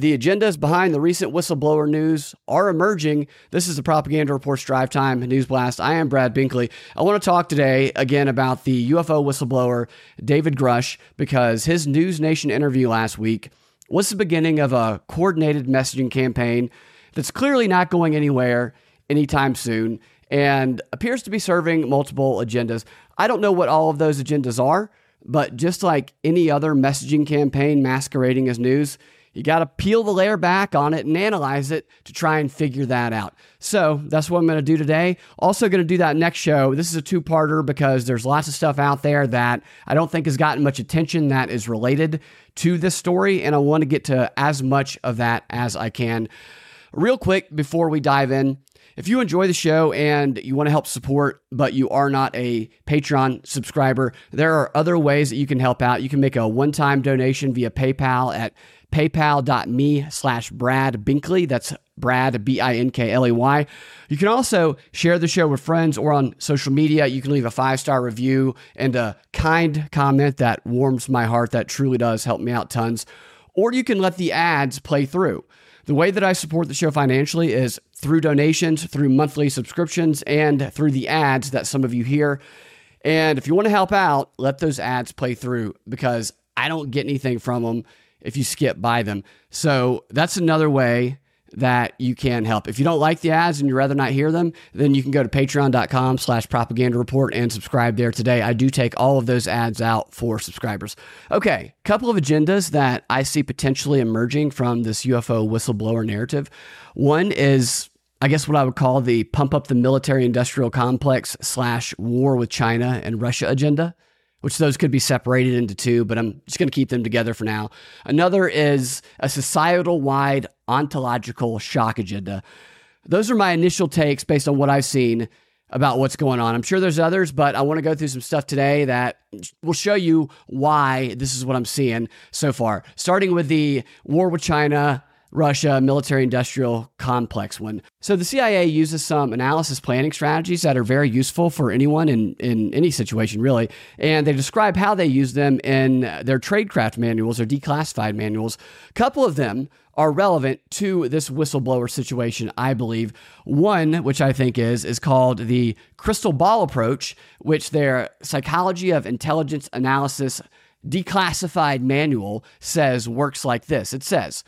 The agendas behind the recent whistleblower news are emerging. This is the Propaganda Reports Drive Time News Blast. I am Brad Binkley. I want to talk today again about the UFO whistleblower David Grusch because his News Nation interview last week was the beginning of a coordinated messaging campaign that's clearly not going anywhere anytime soon and appears to be serving multiple agendas. I don't know what all of those agendas are, but just like any other messaging campaign masquerading as news, you got to peel the layer back on it and analyze it to try and figure that out. So that's what I'm going to do today. Also, going to do that next show. This is a two parter because there's lots of stuff out there that I don't think has gotten much attention that is related to this story. And I want to get to as much of that as I can. Real quick before we dive in, if you enjoy the show and you want to help support, but you are not a Patreon subscriber, there are other ways that you can help out. You can make a one time donation via PayPal at paypal.me slash Brad Binkley. That's Brad, B I N K L E Y. You can also share the show with friends or on social media. You can leave a five star review and a kind comment that warms my heart. That truly does help me out tons. Or you can let the ads play through. The way that I support the show financially is through donations, through monthly subscriptions, and through the ads that some of you hear. And if you want to help out, let those ads play through because I don't get anything from them if you skip by them. So that's another way that you can help. If you don't like the ads and you'd rather not hear them, then you can go to patreon.com slash propaganda report and subscribe there today. I do take all of those ads out for subscribers. Okay, couple of agendas that I see potentially emerging from this UFO whistleblower narrative. One is I guess what I would call the pump up the military industrial complex slash war with China and Russia agenda which those could be separated into two, but I'm just going to keep them together for now. Another is a societal wide ontological shock agenda. Those are my initial takes based on what I've seen about what's going on. I'm sure there's others, but I want to go through some stuff today that will show you why this is what I'm seeing so far. Starting with the war with China, Russia military industrial complex one. So the CIA uses some analysis planning strategies that are very useful for anyone in, in any situation, really. And they describe how they use them in their tradecraft manuals or declassified manuals. A couple of them are relevant to this whistleblower situation, I believe. One, which I think is, is called the crystal ball approach, which their psychology of intelligence analysis declassified manual says works like this. It says,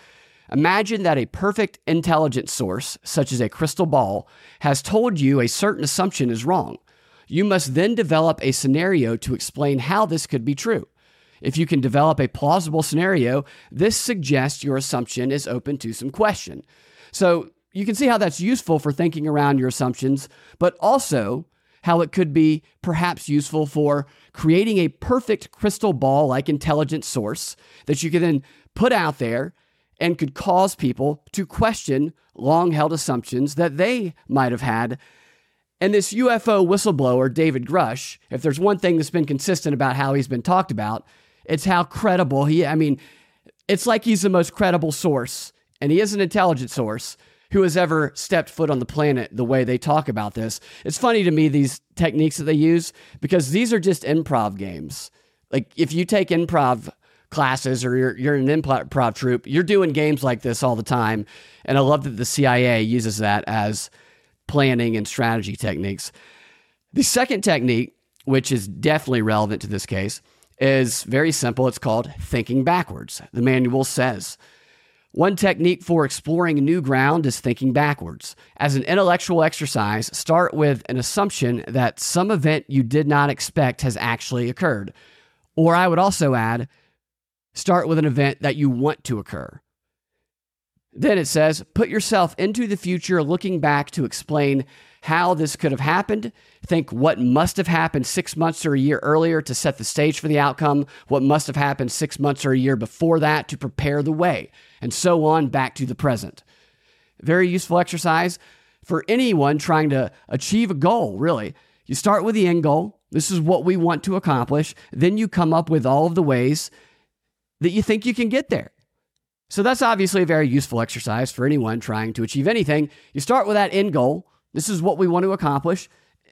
Imagine that a perfect intelligence source, such as a crystal ball, has told you a certain assumption is wrong. You must then develop a scenario to explain how this could be true. If you can develop a plausible scenario, this suggests your assumption is open to some question. So you can see how that's useful for thinking around your assumptions, but also how it could be perhaps useful for creating a perfect crystal ball like intelligence source that you can then put out there and could cause people to question long held assumptions that they might have had. And this UFO whistleblower, David Grusch, if there's one thing that's been consistent about how he's been talked about, it's how credible he, I mean, it's like he's the most credible source, and he is an intelligent source who has ever stepped foot on the planet the way they talk about this. It's funny to me, these techniques that they use, because these are just improv games. Like, if you take improv classes or you're, you're an improv troupe, you're doing games like this all the time. And I love that the CIA uses that as planning and strategy techniques. The second technique, which is definitely relevant to this case, is very simple. It's called thinking backwards. The manual says, one technique for exploring new ground is thinking backwards. As an intellectual exercise, start with an assumption that some event you did not expect has actually occurred. Or I would also add, Start with an event that you want to occur. Then it says, put yourself into the future looking back to explain how this could have happened, think what must have happened six months or a year earlier to set the stage for the outcome, what must have happened six months or a year before that to prepare the way, and so on back to the present. Very useful exercise for anyone trying to achieve a goal, really. You start with the end goal. This is what we want to accomplish. Then you come up with all of the ways that you think you can get there. So that's obviously a very useful exercise for anyone trying to achieve anything. You start with that end goal. This is what we want to accomplish.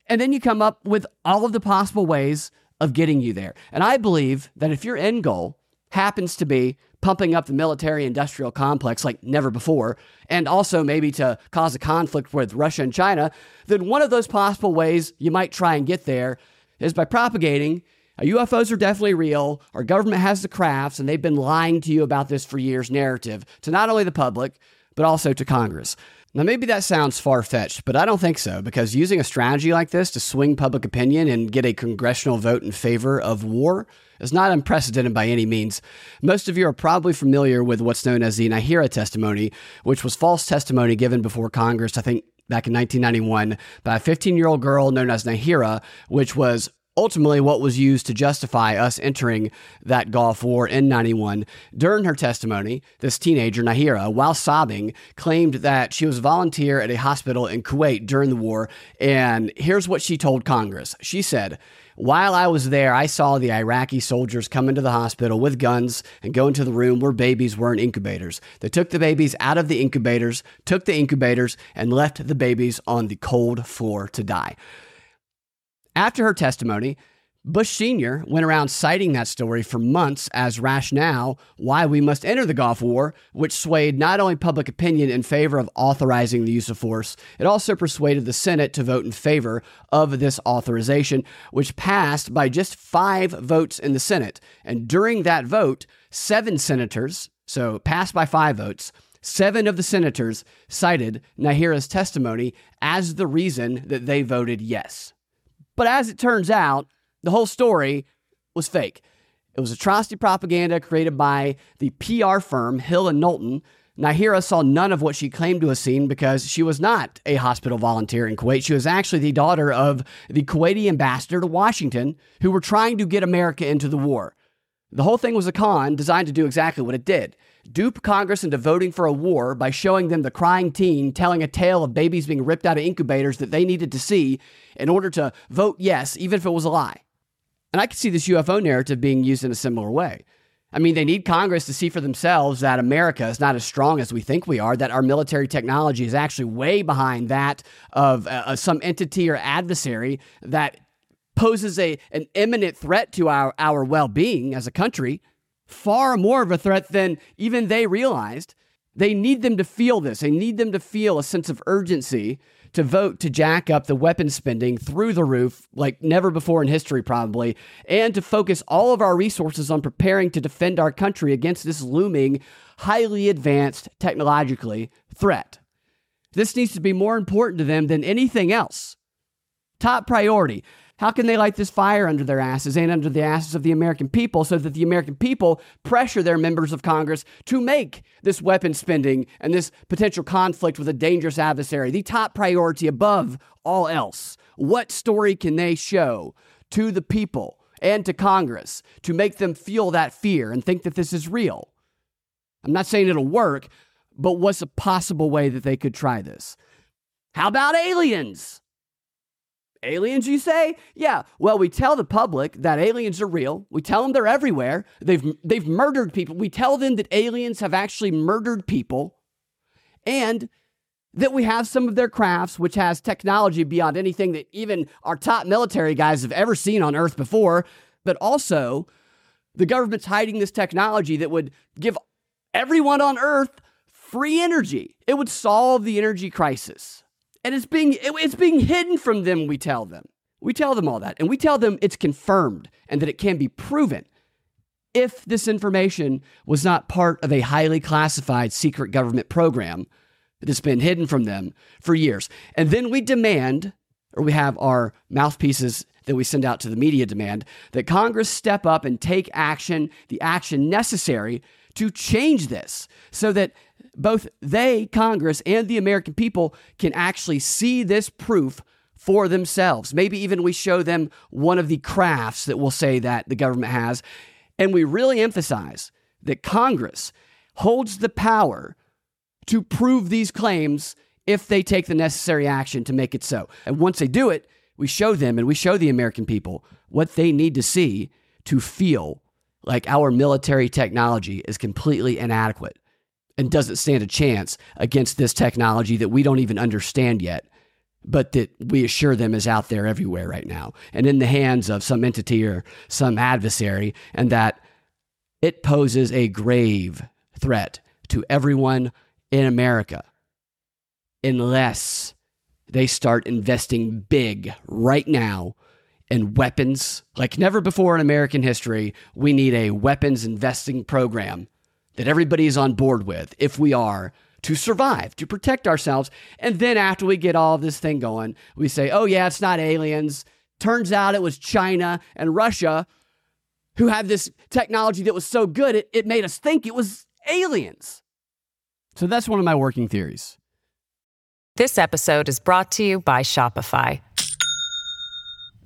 And then you come up with all of the possible ways of getting you there. And I believe that if your end goal happens to be pumping up the military industrial complex like never before, and also maybe to cause a conflict with Russia and China, then one of those possible ways you might try and get there is by propagating UFOs are definitely real. Our government has the crafts, and they've been lying to you about this for years narrative to not only the public, but also to Congress. Now, maybe that sounds far fetched, but I don't think so, because using a strategy like this to swing public opinion and get a congressional vote in favor of war is not unprecedented by any means. Most of you are probably familiar with what's known as the Nayirah testimony, which was false testimony given before Congress, I think back in 1991, by a 15 year old girl known as Nayirah, which was ultimately what was used to justify us entering that Gulf War in 91. During her testimony, this teenager, Nayirah, while sobbing, claimed that she was a volunteer at a hospital in Kuwait during the war. And here's what she told Congress She said, while I was there, I saw the Iraqi soldiers come into the hospital with guns and go into the room where babies were in incubators. They took the babies out of the incubators, took the incubators, and left the babies on the cold floor to die. After her testimony, Bush Sr. went around citing that story for months as rationale why we must enter the Gulf War, which swayed not only public opinion in favor of authorizing the use of force, it also persuaded the Senate to vote in favor of this authorization, which passed by just five votes in the Senate. And during that vote, seven senators, so passed by five votes, seven of the senators cited Nayirah's testimony as the reason that they voted yes. But as it turns out, the whole story was fake. It was atrocity propaganda created by the PR firm Hill and Knowlton. Nayirah saw none of what she claimed to have seen because she was not a hospital volunteer in Kuwait. She was actually the daughter of the Kuwaiti ambassador to Washington, who were trying to get America into the war. The whole thing was a con designed to do exactly what it did dupe Congress into voting for a war by showing them the crying teen telling a tale of babies being ripped out of incubators that they needed to see in order to vote yes, even if it was a lie. And I could see this UFO narrative being used in a similar way. I mean, they need Congress to see for themselves that America is not as strong as we think we are, that our military technology is actually way behind that of uh, some entity or adversary that poses a, an imminent threat to our, our well being as a country far more of a threat than even they realized. They need them to feel this. They need them to feel a sense of urgency to vote to jack up the weapon spending through the roof like never before in history, probably, and to focus all of our resources on preparing to defend our country against this looming, highly advanced technologically threat. This needs to be more important to them than anything else. Top priority. How can they light this fire under their asses and under the asses of the American people so that the American people pressure their members of Congress to make this weapon spending and this potential conflict with a dangerous adversary the top priority above all else? What story can they show to the people and to Congress to make them feel that fear and think that this is real? I'm not saying it'll work, but what's a possible way that they could try this? How about aliens? Aliens, you say? Yeah. Well, we tell the public that aliens are real. We tell them they're everywhere. They've they've murdered people. We tell them that aliens have actually murdered people, and that we have some of their crafts, which has technology beyond anything that even our top military guys have ever seen on Earth before. But also, the government's hiding this technology that would give everyone on Earth free energy. It would solve the energy crisis. And it's being it's being hidden from them, we tell them. We tell them all that. And we tell them it's confirmed and that it can be proven if this information was not part of a highly classified secret government program that has been hidden from them for years. And then we demand, or we have our mouthpieces that we send out to the media demand, that Congress step up and take action, the action necessary to change this so that both they, Congress, and the American people can actually see this proof for themselves. Maybe even we show them one of the crafts that we'll say that the government has. And we really emphasize that Congress holds the power to prove these claims if they take the necessary action to make it so. And once they do it, we show them and we show the American people what they need to see to feel like our military technology is completely inadequate and doesn't stand a chance against this technology that we don't even understand yet, but that we assure them is out there everywhere right now and in the hands of some entity or some adversary, and that it poses a grave threat to everyone in America unless they start investing big right now in weapons like never before in American history. We need a weapons investing program that everybody is on board with if we are to survive, to protect ourselves. And then after we get all of this thing going, we say, oh, yeah, it's not aliens. Turns out it was China and Russia who have this technology that was so good, it, it made us think it was aliens. So that's one of my working theories. This episode is brought to you by Shopify.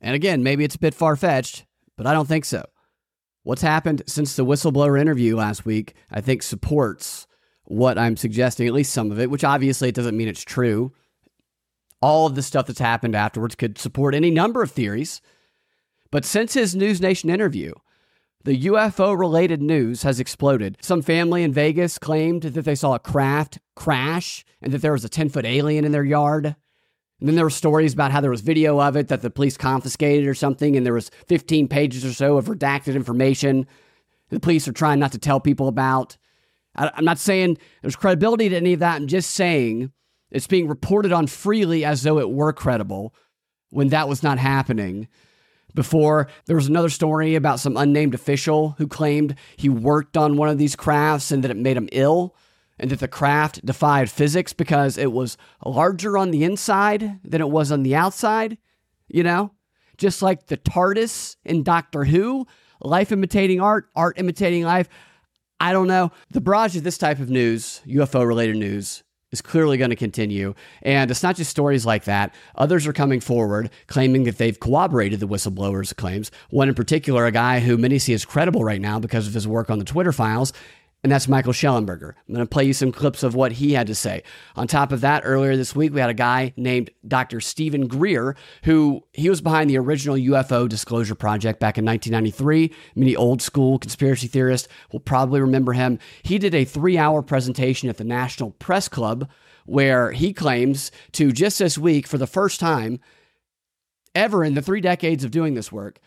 And again, maybe it's a bit far fetched, but I don't think so. What's happened since the whistleblower interview last week, I think, supports what I'm suggesting, at least some of it, which obviously it doesn't mean it's true. All of the stuff that's happened afterwards could support any number of theories. But since his News Nation interview, the UFO related news has exploded. Some family in Vegas claimed that they saw a craft crash and that there was a 10 foot alien in their yard. And then there were stories about how there was video of it that the police confiscated or something, and there was 15 pages or so of redacted information the police are trying not to tell people about. I, I'm not saying there's credibility to any of that. I'm just saying it's being reported on freely as though it were credible when that was not happening. Before, there was another story about some unnamed official who claimed he worked on one of these crafts and that it made him ill and that the craft defied physics because it was larger on the inside than it was on the outside, you know? Just like the TARDIS in Doctor Who, life imitating art, art imitating life. I don't know. The barrage of this type of news, UFO related news, is clearly going to continue. And it's not just stories like that. Others are coming forward claiming that they've corroborated the whistleblower's claims. One in particular, a guy who many see as credible right now because of his work on the Twitter files, and that's Michael Shellenberger. I'm going to play you some clips of what he had to say. On top of that, earlier this week, we had a guy named Dr. Steven Greer, who he was behind the original UFO Disclosure Project back in 1993. Many old school conspiracy theorists will probably remember him. He did a three hour presentation at the National Press Club where he claims to just this week, for the first time ever in the three decades of doing this work,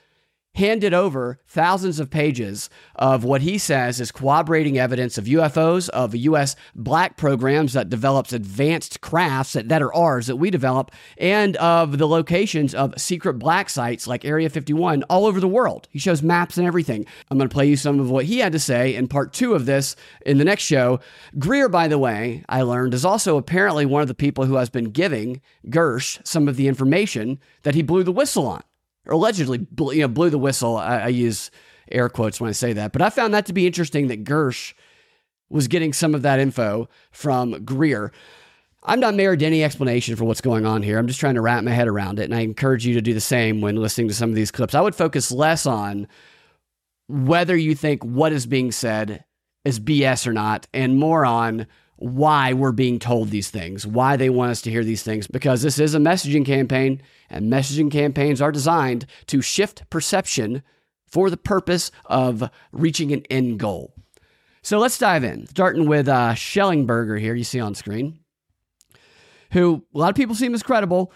handed over thousands of pages of what he says is corroborating evidence of UFOs, of U.S. black programs that develops advanced crafts that, that are ours that we develop, and of the locations of secret black sites like Area 51 all over the world. He shows maps and everything. I'm going to play you some of what he had to say in part two of this in the next show. Greer, by the way, I learned, is also apparently one of the people who has been giving Gersh some of the information that he blew the whistle on or allegedly blew, you know, blew the whistle. I, I, use air quotes when I say that, but I found that to be interesting that Gersh was getting some of that info from Greer. I'm not married to any explanation for what's going on here. I'm just trying to wrap my head around it, and I encourage you to do the same when listening to some of these clips. I would focus less on whether you think what is being said is BS or not, and more on why we're being told these things, why they want us to hear these things, because this is a messaging campaign, and messaging campaigns are designed to shift perception for the purpose of reaching an end goal. So let's dive in, starting with uh, Shellenberger here, you see on screen, who a lot of people seem as credible,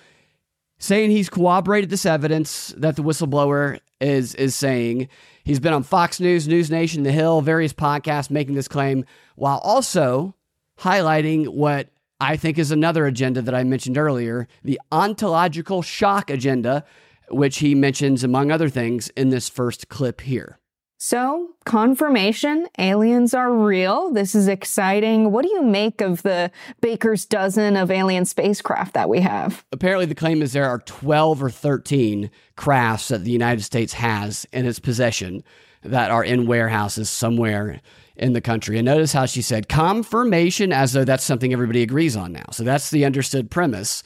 saying he's corroborated this evidence that the whistleblower is is saying. He's been on Fox News, News Nation, The Hill, various podcasts making this claim, while also highlighting what I think is another agenda that I mentioned earlier the ontological shock agenda, which he mentions, among other things, in this first clip here. So, confirmation aliens are real. This is exciting. What do you make of the baker's dozen of alien spacecraft that we have? Apparently, the claim is there are 12 or 13 crafts that the United States has in its possession that are in warehouses somewhere in the country. And notice how she said confirmation as though that's something everybody agrees on now. So that's the understood premise,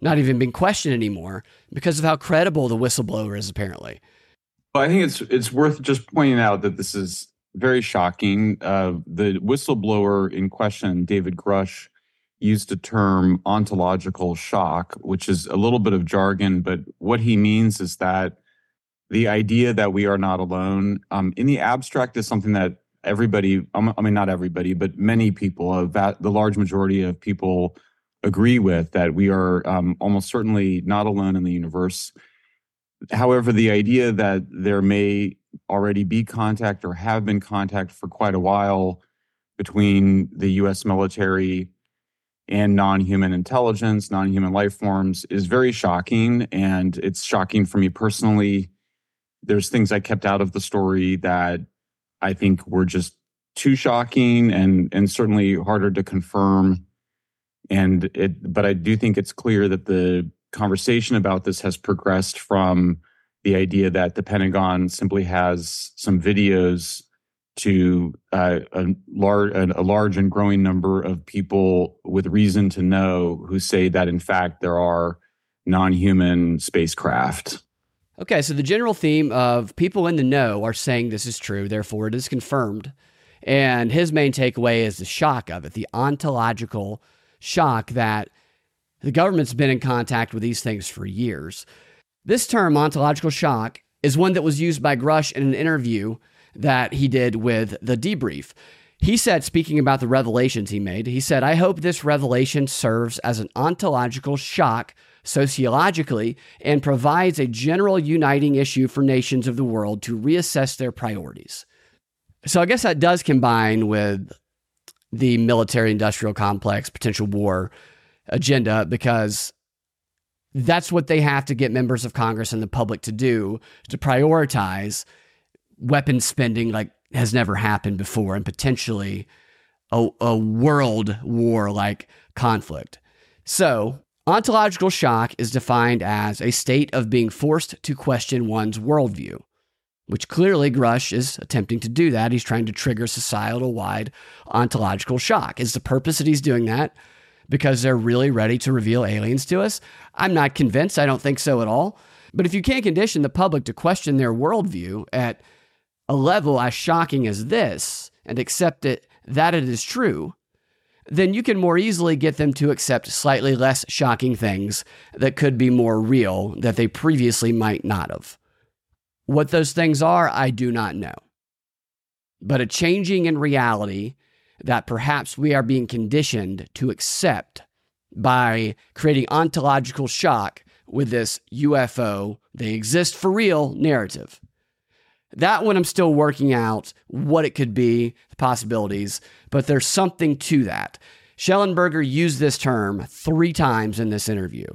not even being questioned anymore because of how credible the whistleblower is, apparently. Well, I think it's it's worth just pointing out that this is very shocking. Uh, the whistleblower in question, David Grusch, used the term ontological shock, which is a little bit of jargon, but what he means is that the idea that we are not alone um, in the abstract is something that everybody, um, I mean, not everybody, but many people, the large majority of people agree with that we are um, almost certainly not alone in the universe. However, the idea that there may already be contact or have been contact for quite a while between the US military and non human intelligence, non human life forms is very shocking. And it's shocking for me personally. There's things I kept out of the story that I think were just too shocking and and certainly harder to confirm. And it, but I do think it's clear that the conversation about this has progressed from the idea that the Pentagon simply has some videos to uh, a large a large and growing number of people with reason to know who say that in fact there are non-human spacecraft Okay, so the general theme of people in the know are saying this is true, therefore it is confirmed. And his main takeaway is the shock of it, the ontological shock that the government's been in contact with these things for years. This term, ontological shock, is one that was used by Grusch in an interview that he did with the debrief. He said, speaking about the revelations he made, he said, I hope this revelation serves as an ontological shock sociologically and provides a general uniting issue for nations of the world to reassess their priorities. So I guess that does combine with the military industrial complex potential war agenda because that's what they have to get members of Congress and the public to do to prioritize weapons spending like has never happened before and potentially a, a world war like conflict. So Ontological shock is defined as a state of being forced to question one's worldview, which clearly Grusch is attempting to do that. He's trying to trigger societal wide ontological shock. Is the purpose that he's doing that because they're really ready to reveal aliens to us? I'm not convinced. I don't think so at all. But if you can't condition the public to question their worldview at a level as shocking as this and accept it that it is true, then you can more easily get them to accept slightly less shocking things that could be more real that they previously might not have. What those things are, I do not know. But a changing in reality that perhaps we are being conditioned to accept by creating ontological shock with this UFO, they exist for real narrative. That one I'm still working out what it could be, the possibilities, but there's something to that. Shellenberger used this term three times in this interview.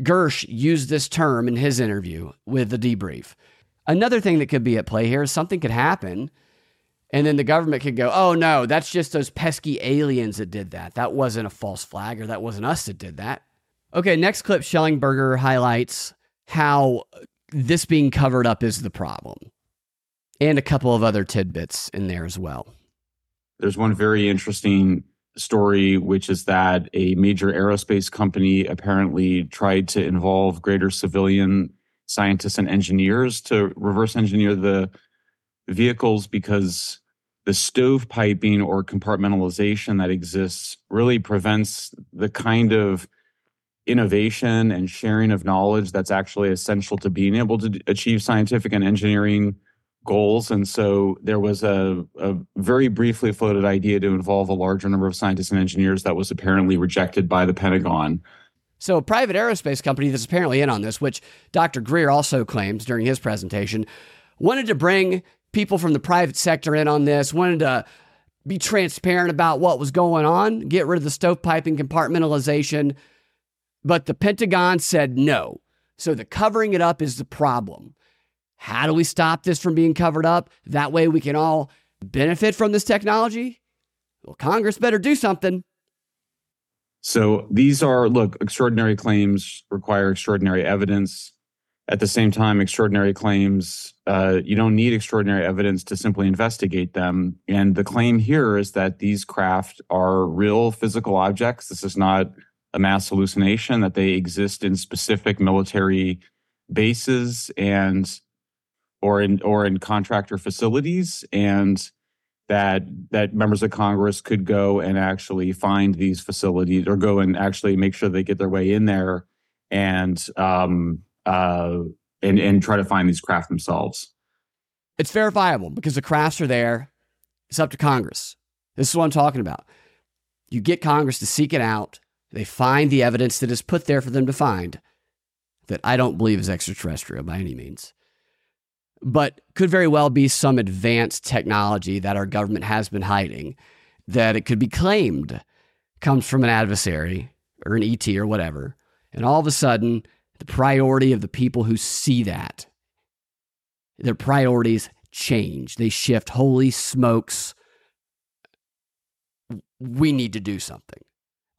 Gersh used this term in his interview with the debrief. Another thing that could be at play here is something could happen, and then the government could go, oh no, that's just those pesky aliens that did that. That wasn't a false flag, or that wasn't us that did that. Okay, next clip Shellenberger highlights how this being covered up is the problem, and a couple of other tidbits in there as well. There's one very interesting story, which is that a major aerospace company apparently tried to involve greater civilian scientists and engineers to reverse engineer the vehicles because the stovepiping or compartmentalization that exists really prevents the kind of innovation and sharing of knowledge that's actually essential to being able to achieve scientific and engineering goals. And so there was a, a, very briefly floated idea to involve a larger number of scientists and engineers that was apparently rejected by the Pentagon. So, a private aerospace company that's apparently in on this, which Dr. Greer also claims during his presentation, wanted to bring people from the private sector in on this, wanted to be transparent about what was going on, get rid of the stovepiping compartmentalization. But the Pentagon said no. So, the covering it up is the problem. How do we stop this from being covered up? That way we can all benefit from this technology? Well, Congress better do something. So these are, look, extraordinary claims require extraordinary evidence. At the same time, extraordinary claims, uh, you don't need extraordinary evidence to simply investigate them. And the claim here is that these craft are real physical objects. This is not a mass hallucination, that they exist in specific military bases and or in or in contractor facilities and that that members of Congress could go and actually find these facilities or go and actually make sure they get their way in there and um uh and and try to find these craft themselves. It's verifiable because the crafts are there. It's up to Congress. This is what I'm talking about. You get Congress to seek it out. They find the evidence that is put there for them to find that I don't believe is extraterrestrial by any means but could very well be some advanced technology that our government has been hiding that it could be claimed comes from an adversary or an ET or whatever. And all of a sudden, the priority of the people who see that, their priorities change. They shift. Holy smokes. We need to do something.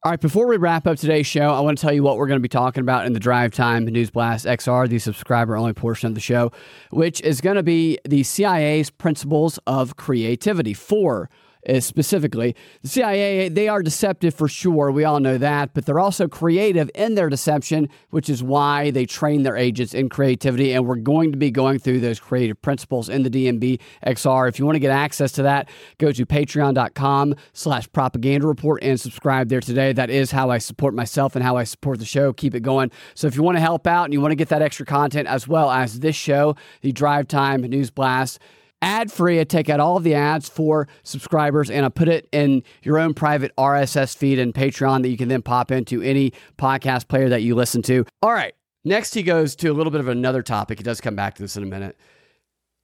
All right, before we wrap up today's show, I want to tell you what we're going to be talking about in the Drive Time News Blast XR, the subscriber only portion of the show, which is going to be the CIA's principles of creativity. Four Uh, specifically. The CIA, they are deceptive for sure. We all know that, but they're also creative in their deception, which is why they train their agents in creativity. And we're going to be going through those creative principles in the DNB XR. If you want to get access to that, go to patreon.com slash propaganda report and subscribe there today. That is how I support myself and how I support the show. Keep it going. So if you want to help out and you want to get that extra content as well as this show, the Drive Time News Blast, ad free. I take out all the ads for subscribers and I put it in your own private RSS feed and Patreon that you can then pop into any podcast player that you listen to. All right. Next, he goes to a little bit of another topic. He does come back to this in a minute.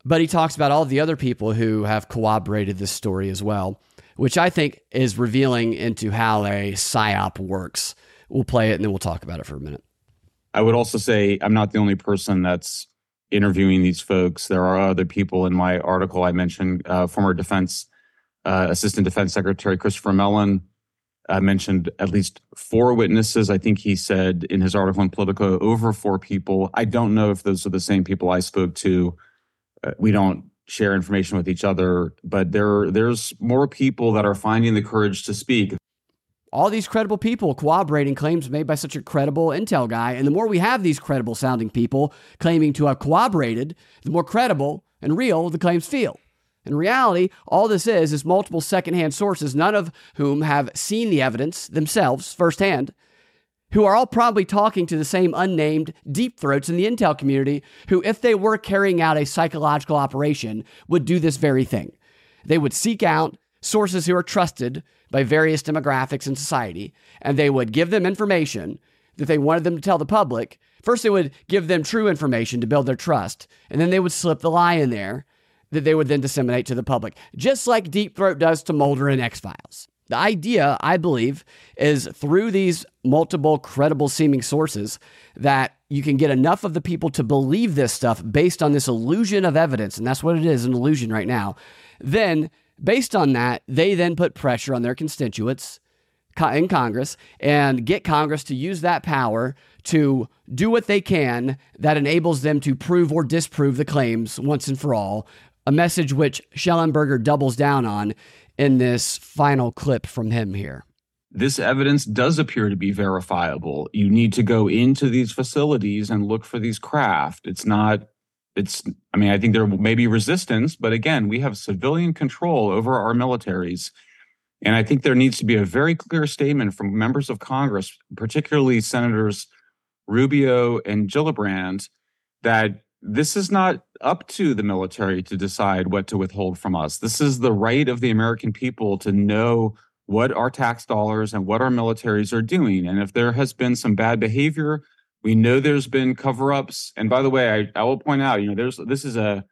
But he talks about all the other people who have corroborated this story as well, which I think is revealing into how a PSYOP works. We'll play it and then we'll talk about it for a minute. I would also say I'm not the only person that's interviewing these folks. There are other people in my article I mentioned, uh, former defense uh, assistant defense secretary Christopher Mellon uh, mentioned at least four witnesses. I think he said in his article in Politico over four people. I don't know if those are the same people I spoke to. Uh, we don't share information with each other, but there there's more people that are finding the courage to speak all these credible people corroborating claims made by such a credible intel guy. And the more we have these credible sounding people claiming to have corroborated, the more credible and real the claims feel. In reality, all this is is multiple secondhand sources, none of whom have seen the evidence themselves firsthand, who are all probably talking to the same unnamed deep throats in the intel community, who, if they were carrying out a psychological operation, would do this very thing. They would seek out sources who are trusted by various demographics in society, and they would give them information that they wanted them to tell the public. First, they would give them true information to build their trust, and then they would slip the lie in there that they would then disseminate to the public, just like Deep Throat does to Mulder and X Files. The idea, I believe, is through these multiple credible seeming sources that you can get enough of the people to believe this stuff based on this illusion of evidence, and that's what it is an illusion right now. Then, based on that, they then put pressure on their constituents in Congress and get Congress to use that power to do what they can that enables them to prove or disprove the claims once and for all. A message which Shellenberger doubles down on in this final clip from him here. This evidence does appear to be verifiable. You need to go into these facilities and look for these craft. It's not, it's, I mean, I think there may be resistance, but again, we have civilian control over our militaries. And I think there needs to be a very clear statement from members of Congress, particularly Senators Rubio and Gillibrand, that this is not up to the military to decide what to withhold from us. This is the right of the American people to know what our tax dollars and what our militaries are doing. And if there has been some bad behavior, we know there's been cover ups. And by the way, I, I will point out, you know, there's this is a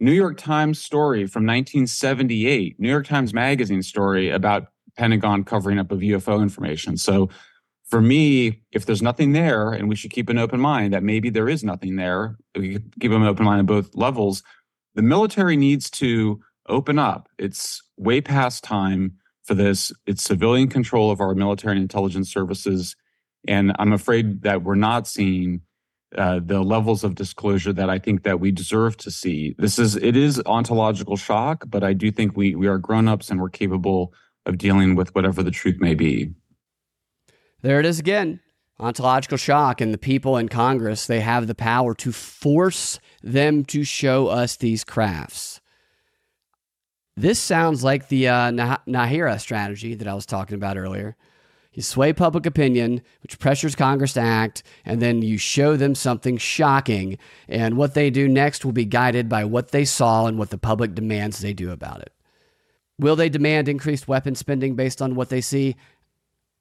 New York Times story from 1978, New York Times Magazine story about Pentagon covering up of UFO information. So for me, if there's nothing there, and we should keep an open mind that maybe there is nothing there, we keep an open mind on both levels. The military needs to open up. It's way past time for this. It's civilian control of our military and intelligence services. And I'm afraid that we're not seeing uh, the levels of disclosure that I think that we deserve to see. This is it is ontological shock, but I do think we we are grown-ups and we're capable of dealing with whatever the truth may be. There it is again. Ontological shock, and the people in Congress, they have the power to force them to show us these crafts. This sounds like the uh, Nayirah strategy that I was talking about earlier. You sway public opinion, which pressures Congress to act, and then you show them something shocking. And what they do next will be guided by what they saw and what the public demands they do about it. Will they demand increased weapon spending based on what they see?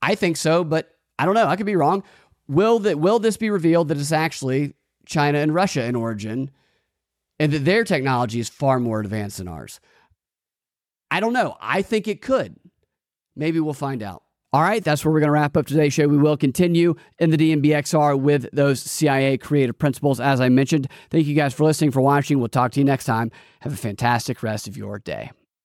I think so, but I don't know. I could be wrong. Will that will this be revealed that it's actually China and Russia in origin, and that their technology is far more advanced than ours? I don't know. I think it could. Maybe we'll find out. All right, that's where we're going to wrap up today's show. We will continue in the DNB XR with those CIA creative principles, as I mentioned. Thank you guys for listening, for watching. We'll talk to you next time. Have a fantastic rest of your day.